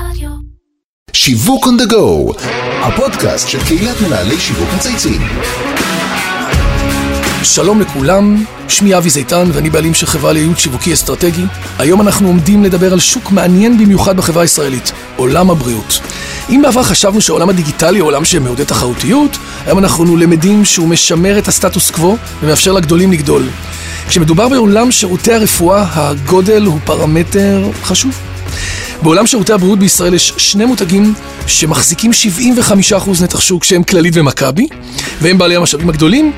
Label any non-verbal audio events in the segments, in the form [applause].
רדיו. שיווק on the go, הפודקאסט של קהילת מנהלי שיווק מצייצים. שלום לכולם, שמי אבי זיתן ואני בעלים של חברה לייעוד שיווקי אסטרטגי. היום אנחנו עומדים לדבר על שוק מעניין במיוחד בחברה הישראלית, עולם הבריאות. אם בעבר חשבנו שהעולם הדיגיטלי הוא עולם שמעודד תחרותיות, היום אנחנו למדים שהוא משמר את הסטטוס קוו ומאפשר לגדולים לגדול. כשמדובר בעולם שירותי הרפואה, הגודל הוא פרמטר חשוב. בעולם שירותי הבריאות בישראל יש שני מותגים שמחזיקים 75% נתח שוק שהם כללית ומכבי, והם בעלי המשאבים הגדולים,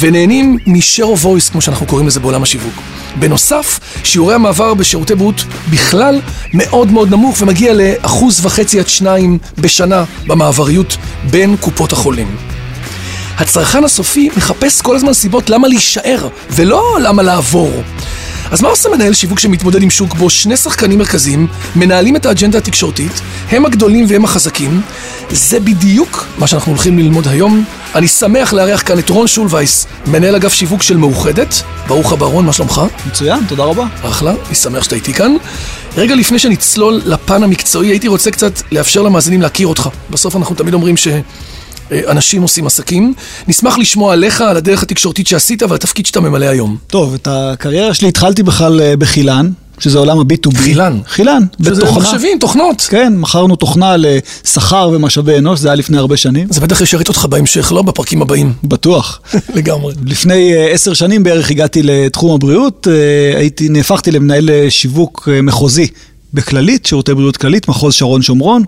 ונהנים מ-share of voice, כמו שאנחנו קוראים לזה בעולם השיווק. בנוסף, שיעורי המעבר בשירותי בריאות בכלל מאוד מאוד נמוך ומגיע לאחוז וחצי עד שניים בשנה במעבריות בין קופות החולים. הצרכן הסופי מחפש כל הזמן סיבות למה להישאר, ולא למה לעבור. אז מה עושה מנהל שיווק שמתמודד עם שוק בו שני שחקנים מרכזיים מנהלים את האג'נדה התקשורתית, הם הגדולים והם החזקים? זה בדיוק מה שאנחנו הולכים ללמוד היום. אני שמח לארח כאן את רון שולווייס, מנהל אגף שיווק של מאוחדת. ברוך הבא רון, מה שלומך? מצוין, תודה רבה. אחלה, אני שמח שאתה איתי כאן. רגע לפני שנצלול לפן המקצועי, הייתי רוצה קצת לאפשר למאזינים להכיר אותך. בסוף אנחנו תמיד אומרים ש... אנשים עושים עסקים. נשמח לשמוע עליך, על הדרך התקשורתית שעשית ועל התפקיד שאתה ממלא היום. טוב, את הקריירה שלי התחלתי בכלל אה, בחילן, שזה עולם ה-B2B. חילן? חילן, שזה בתוכנה. מחשבים, תוכנות. כן, מכרנו תוכנה לשכר ומשאבי אנוש, זה היה לפני הרבה שנים. זה בטח ישרת אותך בהמשך, לא בפרקים הבאים. בטוח. [laughs] לגמרי. לפני אה, עשר שנים בערך הגעתי לתחום הבריאות, אה, הייתי, נהפכתי למנהל אה, שיווק אה, מחוזי בכללית, שירותי בריאות כללית, מחוז שרון שומרון.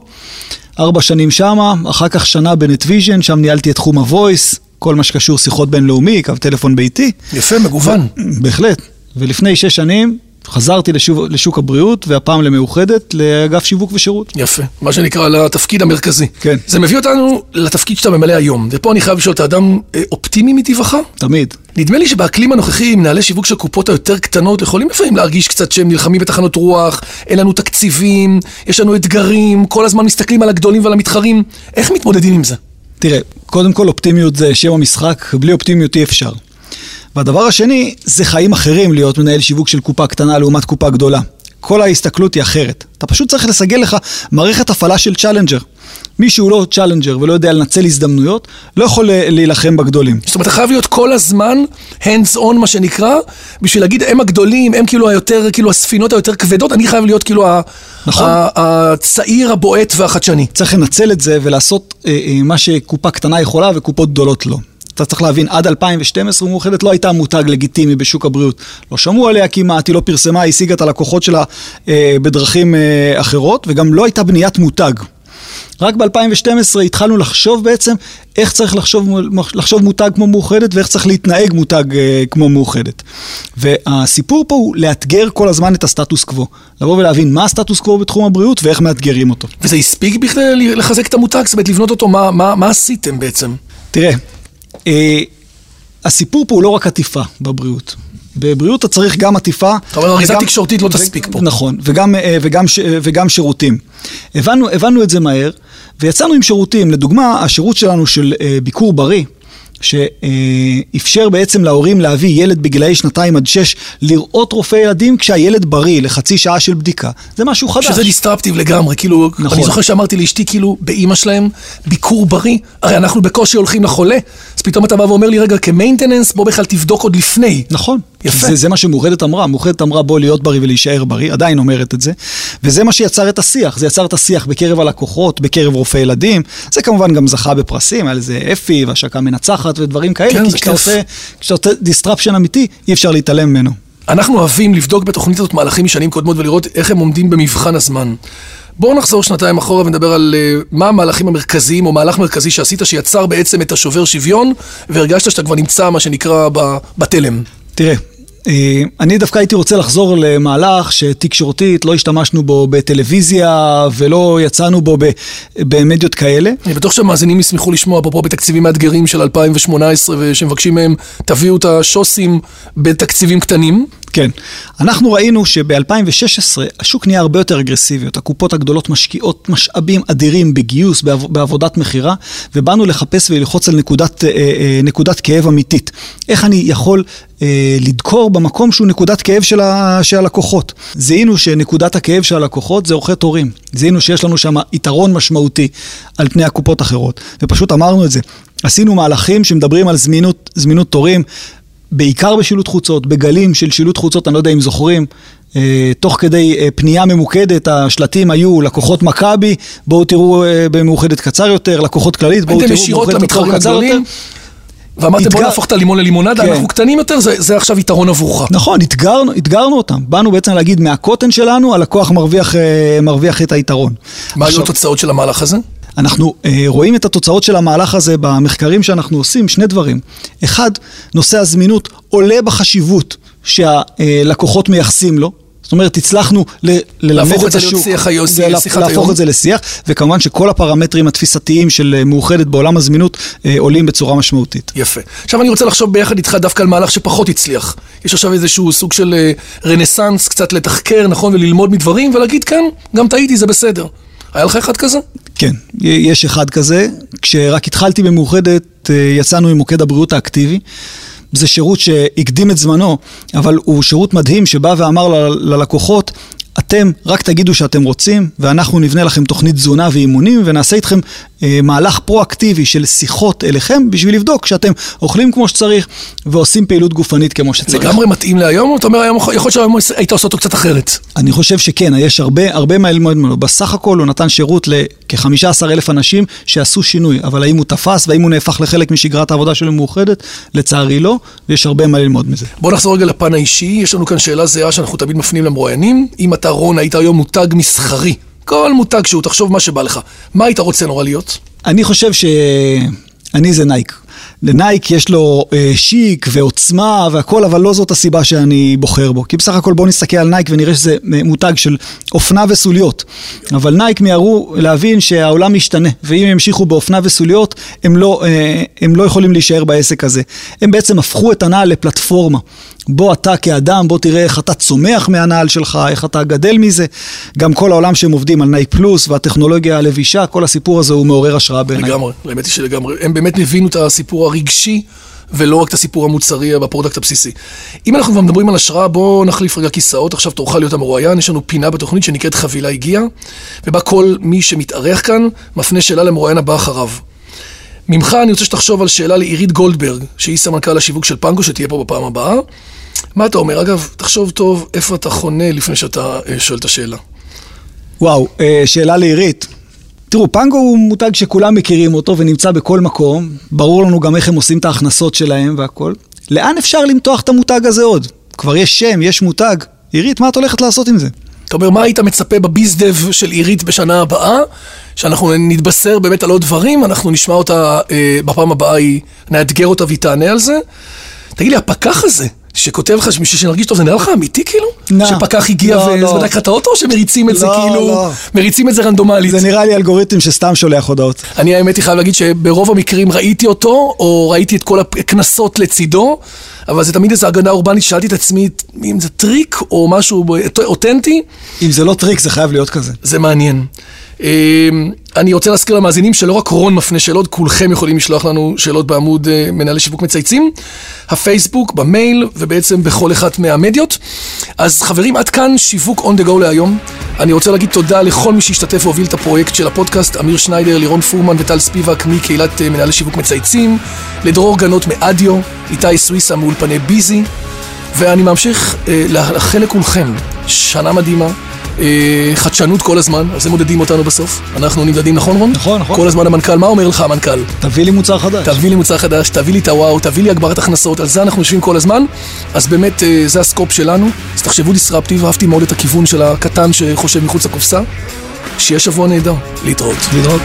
ארבע שנים שמה, אחר כך שנה בנטוויז'ן, שם ניהלתי את תחום ה-voice, כל מה שקשור שיחות בינלאומי, קו טלפון ביתי. יפה, מגוון. בהחלט. ולפני שש שנים חזרתי לשוק, לשוק הבריאות, והפעם למאוחדת, לאגף שיווק ושירות. יפה. מה שנקרא לתפקיד המרכזי. כן. זה מביא אותנו לתפקיד שאתה ממלא היום. ופה אני חייב לשאול, אתה אדם אה, אופטימי מטבעך? תמיד. נדמה לי שבאקלים הנוכחי, מנהלי שיווק של קופות היותר קטנות יכולים לפעמים להרגיש קצת שהם נלחמים בתחנות רוח, אין לנו תקציבים, יש לנו אתגרים, כל הזמן מסתכלים על הגדולים ועל המתחרים. איך מתמודדים עם זה? תראה, קודם כל אופטימיות זה שם המשחק, בלי אופטימיות אי אפשר. והדבר השני, זה חיים אחרים להיות מנהל שיווק של קופה קטנה לעומת קופה גדולה. כל ההסתכלות היא אחרת. אתה פשוט צריך לסגל לך מערכת הפעלה של challenger. מי שהוא לא challenger ולא יודע לנצל הזדמנויות, לא יכול להילחם בגדולים. זאת אומרת, אתה חייב להיות כל הזמן hands on, מה שנקרא, בשביל להגיד, הם הגדולים, הם כאילו היותר, כאילו הספינות היותר כבדות, אני חייב להיות כאילו נכון. הצעיר, הבועט והחדשני. צריך לנצל את זה ולעשות אה, אה, מה שקופה קטנה יכולה וקופות גדולות לא. אתה צריך להבין, עד 2012 מאוחדת לא הייתה מותג לגיטימי בשוק הבריאות. לא שמעו עליה כמעט, היא לא פרסמה, היא השיגה את הלקוחות שלה אה, בדרכים אה, אחרות, וגם לא הייתה בניית מותג. רק ב-2012 התחלנו לחשוב בעצם איך צריך לחשוב, לחשוב מותג כמו מאוחדת ואיך צריך להתנהג מותג אה, כמו מאוחדת. והסיפור פה הוא לאתגר כל הזמן את הסטטוס קוו. לבוא ולהבין מה הסטטוס קוו בתחום הבריאות ואיך מאתגרים אותו. וזה הספיק בכדי לחזק את המותג? זאת אומרת, לבנות אותו, מה, מה, מה עשיתם בעצם? תראה, אה, הסיפור פה הוא לא רק עטיפה בבריאות. בבריאות אתה צריך גם עטיפה. אתה אומר, אריזה תקשורתית לא תספיק פה. נכון, וגם, אה, וגם, ש- וגם שירותים. הבנו, הבנו את זה מהר, ויצאנו עם שירותים. לדוגמה, השירות שלנו של אה, ביקור בריא, שאפשר בעצם להורים להביא ילד בגילאי שנתיים עד שש לראות רופא ילדים כשהילד בריא לחצי שעה של בדיקה. זה משהו חדש. שזה דיסטרפטיב לגמרי, כאילו, נכון. אני זוכר שאמרתי לאשתי, כאילו, באימא שלהם, ביקור בריא, הרי אנחנו בקושי הולכים לחולה, אז פתאום אתה בא ואומר לי, רגע, כמיינטננס, בוא בכלל תבדוק עוד לפני. נכון. יפה. זה, זה מה שמאוחדת אמרה, מאוחדת אמרה בוא להיות בריא ולהישאר בריא, עדיין אומרת את זה. וזה מה שיצר את השיח, זה יצר את השיח בקרב הלקוחות, בקרב רופאי ילדים. זה כמובן גם זכה בפרסים, היה לזה אפי והשקה מנצחת ודברים כאלה. כן, כי כשאתה. עושה, כשאתה עושה disruption אמיתי, אי אפשר להתעלם ממנו. אנחנו אוהבים לבדוק בתוכנית הזאת מהלכים משנים קודמות ולראות איך הם עומדים במבחן הזמן. בואו נחזור שנתיים אחורה ונדבר על uh, מה המהלכים המרכזיים, או מהלך מרכזי שעשית, שיצר בעצם את השובר שוויון, והרגשת שאתה כבר נמצא, מה שנקרא, בתלם. תראה, אה, אני דווקא הייתי רוצה לחזור למהלך שתקשורתית לא השתמשנו בו בטלוויזיה ולא יצאנו בו במדיות כאלה. אני בטוח שהמאזינים ישמחו לשמוע, אפרופו בתקציבים מאתגרים של 2018, ושמבקשים מהם, תביאו את השוסים בתקציבים קטנים. כן. אנחנו ראינו שב-2016 השוק נהיה הרבה יותר אגרסיבי. הקופות הגדולות משקיעות משאבים אדירים בגיוס, בעב, בעבודת מכירה, ובאנו לחפש וללחוץ על נקודת, אה, אה, נקודת כאב אמיתית. איך אני יכול אה, לדקור במקום שהוא נקודת כאב של, ה, של הלקוחות. זיהינו שנקודת הכאב של הלקוחות זה עורכי תורים. זיהינו שיש לנו שם יתרון משמעותי על פני הקופות אחרות, ופשוט אמרנו את זה. עשינו מהלכים שמדברים על זמינות, זמינות תורים. בעיקר בשילוט חוצות, בגלים של שילוט חוצות, אני לא יודע אם זוכרים, אה, תוך כדי אה, פנייה ממוקדת, השלטים היו לקוחות מכבי, בואו תראו אה, במאוחדת קצר יותר, לקוחות כללית, בואו תראו במאוחדת קצר יותר. ואמרתם בוא נהפוך את הלימון ללימונדה, כן. אנחנו קטנים יותר, זה, זה עכשיו יתרון עבורך. נכון, אתגרנו, אתגרנו אותם. באנו בעצם להגיד מהקוטן שלנו, הלקוח מרוויח, מרוויח את היתרון. מה היו התוצאות של המהלך הזה? אנחנו אה, רואים את התוצאות של המהלך הזה במחקרים שאנחנו עושים, שני דברים. אחד, נושא הזמינות עולה בחשיבות שהלקוחות מייחסים לו. זאת אומרת, הצלחנו ל- ללמד את השוק, שיח היום, להפוך היום. את זה לשיח, וכמובן שכל הפרמטרים התפיסתיים של אה, מאוחדת בעולם הזמינות אה, עולים בצורה משמעותית. יפה. עכשיו אני רוצה לחשוב ביחד איתך דווקא על מהלך שפחות הצליח. יש עכשיו איזשהו סוג של אה, רנסאנס, קצת לתחקר, נכון, וללמוד מדברים, ולהגיד כן, גם טעיתי, זה בסדר. היה לך אחד כזה? כן, יש אחד כזה. כשרק התחלתי במאוחדת, אה, יצאנו עם מוקד הבריאות האקטיבי. זה שירות שהקדים את זמנו, אבל הוא שירות מדהים שבא ואמר ללקוחות, אתם רק תגידו שאתם רוצים, ואנחנו נבנה לכם תוכנית תזונה ואימונים, ונעשה איתכם מהלך פרואקטיבי של שיחות אליכם, בשביל לבדוק שאתם אוכלים כמו שצריך, ועושים פעילות גופנית כמו שצריך. לגמרי מתאים להיום, אתה אומר, היום, יכול להיות שהיום היית עושה אותו קצת אחרת. אני חושב שכן, יש הרבה, הרבה מה ללמוד ממנו. בסך הכל הוא נתן שירות לכ-15 אלף אנשים שעשו שינוי, אבל האם הוא תפס והאם הוא נהפך לחלק משגרת העבודה שלו מאוחדת? לצערי לא, ויש הרבה מה ללמוד מזה. בוא נחזור רגע לפן האישי, יש לנו כאן שאלה זהה שאנחנו תמיד מפנים למרואיינים. אם אתה, רון, היית היום מותג מסחרי, כל מותג שהוא, תחשוב מה שבא לך, מה היית רוצה נורא להיות? אני חושב שאני זה נייק. לנייק יש לו אה, שיק ועוצמה והכל, אבל לא זאת הסיבה שאני בוחר בו. כי בסך הכל בואו נסתכל על נייק ונראה שזה מותג של אופנה וסוליות. אבל נייק מיהרו להבין שהעולם משתנה, ואם ימשיכו באופנה וסוליות, הם לא, אה, הם לא יכולים להישאר בעסק הזה. הם בעצם הפכו את הנעל לפלטפורמה. בוא אתה כאדם, בוא תראה איך אתה צומח מהנעל שלך, איך אתה גדל מזה. גם כל העולם שהם עובדים על נייק פלוס והטכנולוגיה הלבישה, כל הסיפור הזה הוא מעורר השראה בעיניי. לגמרי, האמת היא שלגמרי. הם באמת הבינו את הסיפור הרגשי. ולא רק את הסיפור המוצרי ב product הבסיסי. אם אנחנו כבר מדברים על השראה, בואו נחליף רגע כיסאות, עכשיו תורך להיות המרואיין, יש לנו פינה בתוכנית שנקראת חבילה הגיעה, ובה כל מי שמתארח כאן מפנה שאלה למרואיין הבא אחריו. ממך אני רוצה שתחשוב על שאלה לעירית גולדברג, שהיא סמנכ"ל השיווק של פנגו, שתהיה פה בפעם הבאה. מה אתה אומר? אגב, תחשוב טוב איפה אתה חונה לפני שאתה אה, שואל את השאלה. וואו, אה, שאלה לעירית. תראו, פנגו הוא מותג שכולם מכירים אותו ונמצא בכל מקום. ברור לנו גם איך הם עושים את ההכנסות שלהם והכל. לאן אפשר למתוח את המותג הזה עוד? כבר יש שם, יש מותג. עירית, מה את הולכת לעשות עם זה? אתה אומר, מה היית מצפה בביזדב של עירית בשנה הבאה? שאנחנו נתבשר באמת על עוד דברים, אנחנו נשמע אותה אה, בפעם הבאה, היא, נאתגר אותה והיא תענה על זה. תגיד לי, הפקח הזה, שכותב לך בשביל שנרגיש טוב, זה נראה לך אמיתי כאילו? לא. שפקח הגיע לא, לא. ובדק לך את האוטו, או שמריצים את זה לא, כאילו, לא. מריצים את זה רנדומלית? זה נראה לי אלגוריתם שסתם שולח הודעות. אני האמת היא חייב להגיד שברוב המקרים ראיתי אותו, או ראיתי את כל הקנסות לצידו, אבל זה תמיד איזו הגנה אורבנית, שאלתי את עצמי אם זה טריק או משהו אותנטי. אם זה לא טריק, זה חייב להיות כזה. זה מעניין. אמ, אני רוצה להזכיר למאזינים שלא רק רון מפנה שאלות, כולכם יכולים לשלוח לנו שאלות בעמוד אה, מנהלי שיווק מצייצים, הפייסבוק, במייל ובעצם בכל אחת מהמדיות. אז חברים, עד כאן שיווק on the go להיום. אני רוצה להגיד תודה לכל מי שהשתתף והוביל את הפרויקט של הפודקאסט, אמיר שניידר, לירון פורמן וטל ספיבק מקהילת אה, מנהלי שיווק מצייצים, לדרור גנות מאדיו, איתי סוויסה מאולפני ביזי, ואני ממשיך אה, לאחל לכולכם שנה מדהימה. אה, חדשנות כל הזמן, אז הם מודדים אותנו בסוף. אנחנו נמדדים, נכון רון? נכון, נכון. כל הזמן המנכ"ל, מה אומר לך המנכ"ל? תביא לי מוצר חדש. תביא לי מוצר חדש, תביא לי את הוואו, תביא לי הגברת הכנסות, על זה אנחנו יושבים כל הזמן. אז באמת, אה, זה הסקופ שלנו. אז תחשבו דיסרפטיב, אהבתי מאוד את הכיוון של הקטן שחושב מחוץ לקופסה. שיהיה שבוע נהדר. להתראות. להתראות.